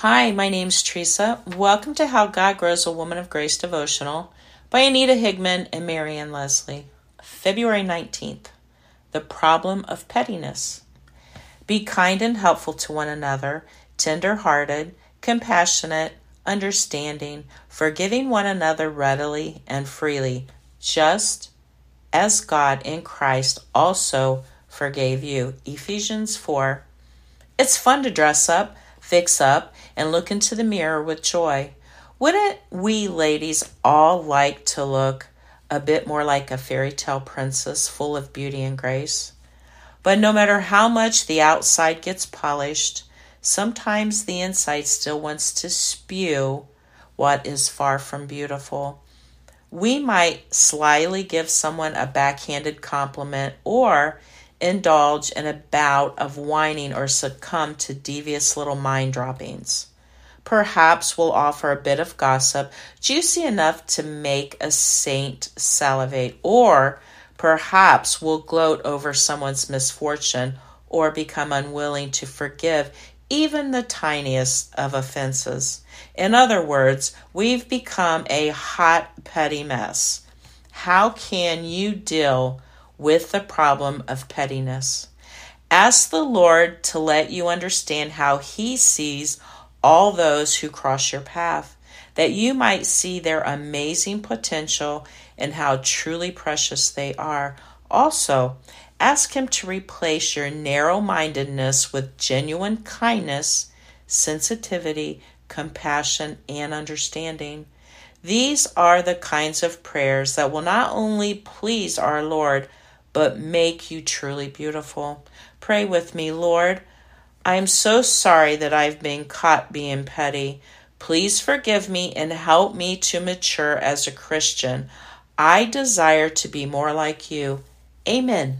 Hi, my name's Teresa. Welcome to How God Grows a Woman of Grace devotional by Anita Higman and Marian Leslie. February 19th. The Problem of Pettiness. Be kind and helpful to one another, tender hearted, compassionate, understanding, forgiving one another readily and freely, just as God in Christ also forgave you. Ephesians 4. It's fun to dress up fix up, and look into the mirror with joy. Wouldn't we ladies all like to look a bit more like a fairy tale princess full of beauty and grace? But no matter how much the outside gets polished, sometimes the inside still wants to spew what is far from beautiful. We might slyly give someone a backhanded compliment or indulge in a bout of whining or succumb to devious little mind droppings. Perhaps we'll offer a bit of gossip, juicy enough to make a saint salivate, or perhaps we'll gloat over someone's misfortune or become unwilling to forgive even the tiniest of offenses. In other words, we've become a hot, petty mess. How can you deal with the problem of pettiness. Ask the Lord to let you understand how He sees all those who cross your path, that you might see their amazing potential and how truly precious they are. Also, ask Him to replace your narrow mindedness with genuine kindness, sensitivity, compassion, and understanding. These are the kinds of prayers that will not only please our Lord, but make you truly beautiful. Pray with me, Lord. I am so sorry that I've been caught being petty. Please forgive me and help me to mature as a Christian. I desire to be more like you. Amen.